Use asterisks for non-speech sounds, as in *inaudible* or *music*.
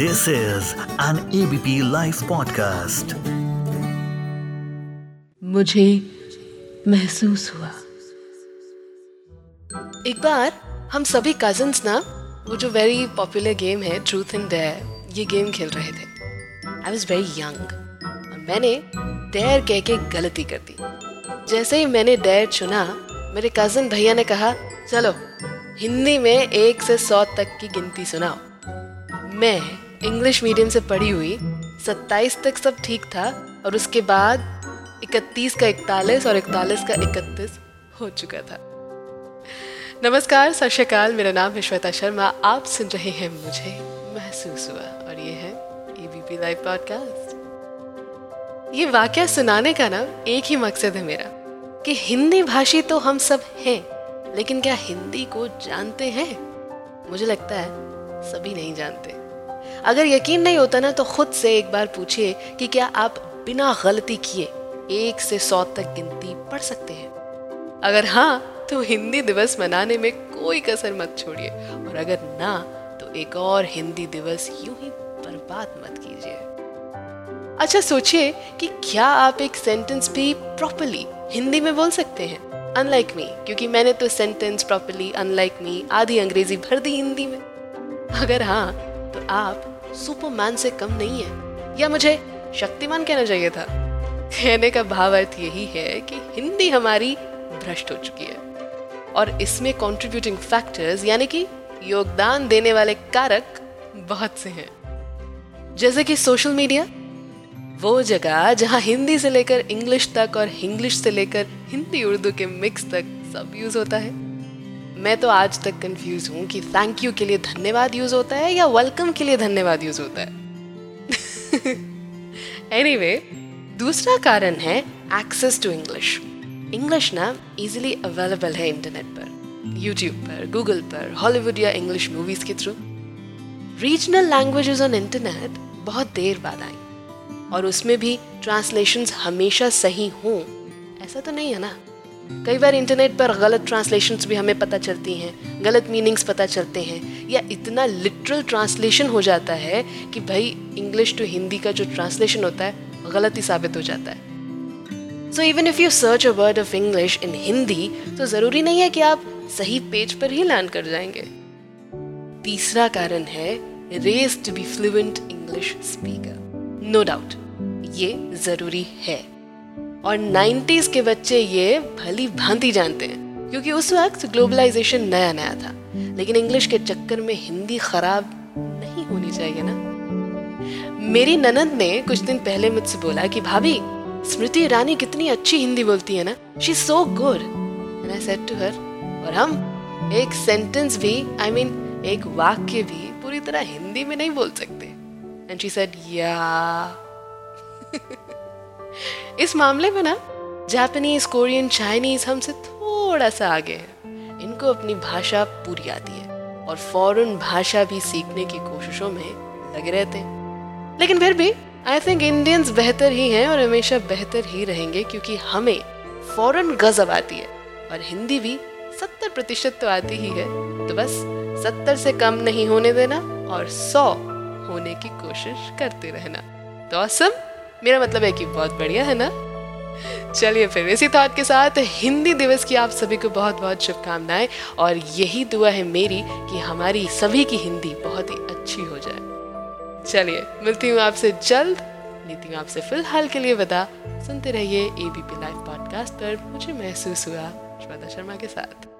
This is an ABP Life podcast. मुझे महसूस हुआ। एक बार हम सभी कजन्स ना, वो जो वेरी पॉपुलर गेम है ट्रूथ एंड डेयर ये गेम खेल रहे थे। आई वॉज़ वेरी यंग और मैंने डेयर कह के गलती कर दी। जैसे ही मैंने डेयर चुना, मेरे कज़न भैया ने कहा, चलो, हिंदी में एक से सौ तक की गिनती सुनाओ। मैं इंग्लिश मीडियम से पढ़ी हुई, सत्ताईस तक सब ठीक था, और उसके बाद इकतीस का इकतालीस और इकतालीस का इकतीस हो चुका था। नमस्कार, सत श्रीकाल मेरा नाम है श्वेता शर्मा, आप सुन रहे हैं मुझे महसूस हुआ, और ये है एबीपी लाइव पॉडकास्ट ये वाक्य सुनाने का ना एक ही मकसद है मेरा, कि हिंदी भाषी तो हम सब हैं, लेकिन क्या हिंदी को जानते हैं? मुझे लगता है सभी नहीं जानते। अगर यकीन नहीं होता ना तो खुद से एक बार पूछिए कि क्या आप बिना गलती किए एक से सौ तक गिनती पढ़ सकते हैं? अगर हाँ तो हिंदी दिवस मनाने में कोई कसर मत छोड़िए। और अगर ना तो एक और हिंदी दिवस यूँ ही बर्बाद मत कीजिए। अच्छा सोचिए कि क्या आप एक सेंटेंस भी प्रॉपरली हिंदी में बोल सकते हैं? अनलाइक मी क्योंकि मैंने तो सेंटेंस प्रॉपरली अनलाइक मी आधी अंग्रेज़ी भर दी हिंदी में। अगर हाँ तो आप सुपरमैन से कम नहीं है। या मुझे शक्तिमान कहना चाहिए था? कहने का भाव अर्थ यही है कि हिंदी हमारी भ्रष्ट हो चुकी है। और इसमें कंट्रीब्यूटिंग फैक्टर्स यानी कि योगदान देने वाले कारक बहुत से हैं। जैसे कि सोशल मीडिया वो जगह जहाँ हिंदी से लेकर इंग्लिश तक और इंग्लिश से लेकर हिंदी उर्दू के मिक्स तक सब यूज़ होता है। मैं तो आज तक कंफ्यूज हूँ कि थैंक यू के लिए धन्यवाद यूज़ होता है या वेलकम के लिए धन्यवाद यूज़ होता है? एनीवे *laughs* anyway, दूसरा कारण है एक्सेस टू इंग्लिश इंग्लिश ना इजीली अवेलेबल है इंटरनेट पर यूट्यूब पर गूगल पर हॉलीवुड या इंग्लिश मूवीज़ के through regional languages on internet बहुत देर बाद आई और उसमें भी ट्रांसलेशंस हमेशा सही हों ऐसा तो नहीं है ना? कई बार इंटरनेट पर गलत ट्रांसलेशंस भी हमें पता चलती हैं, गलत मीनिंग्स पता चलते हैं, या इतना लिटरल ट्रांसलेशन हो जाता है कि भाई इंग्लिश टू हिंदी का जो ट्रांसलेशन होता है, गलत ही साबित हो जाता है। So even if you search a word of English in Hindi तो ज़रूरी नहीं है कि आप सही पेज पर ही लैंड कर जाएँगे। तीसरा कारण है race to be fluent English speaker no doubt ये ज़रूरी है। और 90s के बच्चे ये भली भांति जानते हैं क्योंकि उस वक्त ग्लोबलाइजेशन नया नया था लेकिन इंग्लिश के चक्कर में हिंदी खराब नहीं होनी चाहिए ना। मेरी ननद ने कुछ दिन पहले मुझसे बोला कि भाभी स्मृति ईरानी कितनी अच्छी हिंदी बोलती है ना? She so good and I said to her और हम एक सेंटेंस भी आई I मीन mean, एक वाक्य भी पूरी तरह हिंदी में नहीं बोल सकते. एंड शी सेड या इस मामले में ना जापानीज कोरियन चाइनीज़ हमसे थोड़ा सा आगे है। इनको अपनी भाषा पूरी आती है और फॉरेन भाषा भी सीखने की कोशिशों में लगे रहते हैं। लेकिन फिर भी आई थिंक इंडियंस बेहतर ही हैं और हमेशा बेहतर ही रहेंगे क्योंकि हमें फॉरेन गजब आती है और हिंदी भी सत्तर प्रतिशत तो आती ही है। तो बस सत्तर से कम नहीं होने देना और सौ होने की कोशिश करते रहना। तो असम मेरा मतलब है कि बहुत बढ़िया, है ना? चलिए फिर, इसी थॉट के साथ हिंदी दिवस की आप सभी को बहुत बहुत शुभकामनाएँ और यही दुआ है मेरी कि हमारी सभी की हिंदी बहुत ही अच्छी हो जाए। चलिए, मिलती हूँ आपसे जल्द। लेती हूँ आपसे फ़िलहाल के लिए बता सुनते रहिए एबीपी लाइव पॉडकास्ट पर। मुझे महसूस हुआ श्वेता शर्मा के साथ।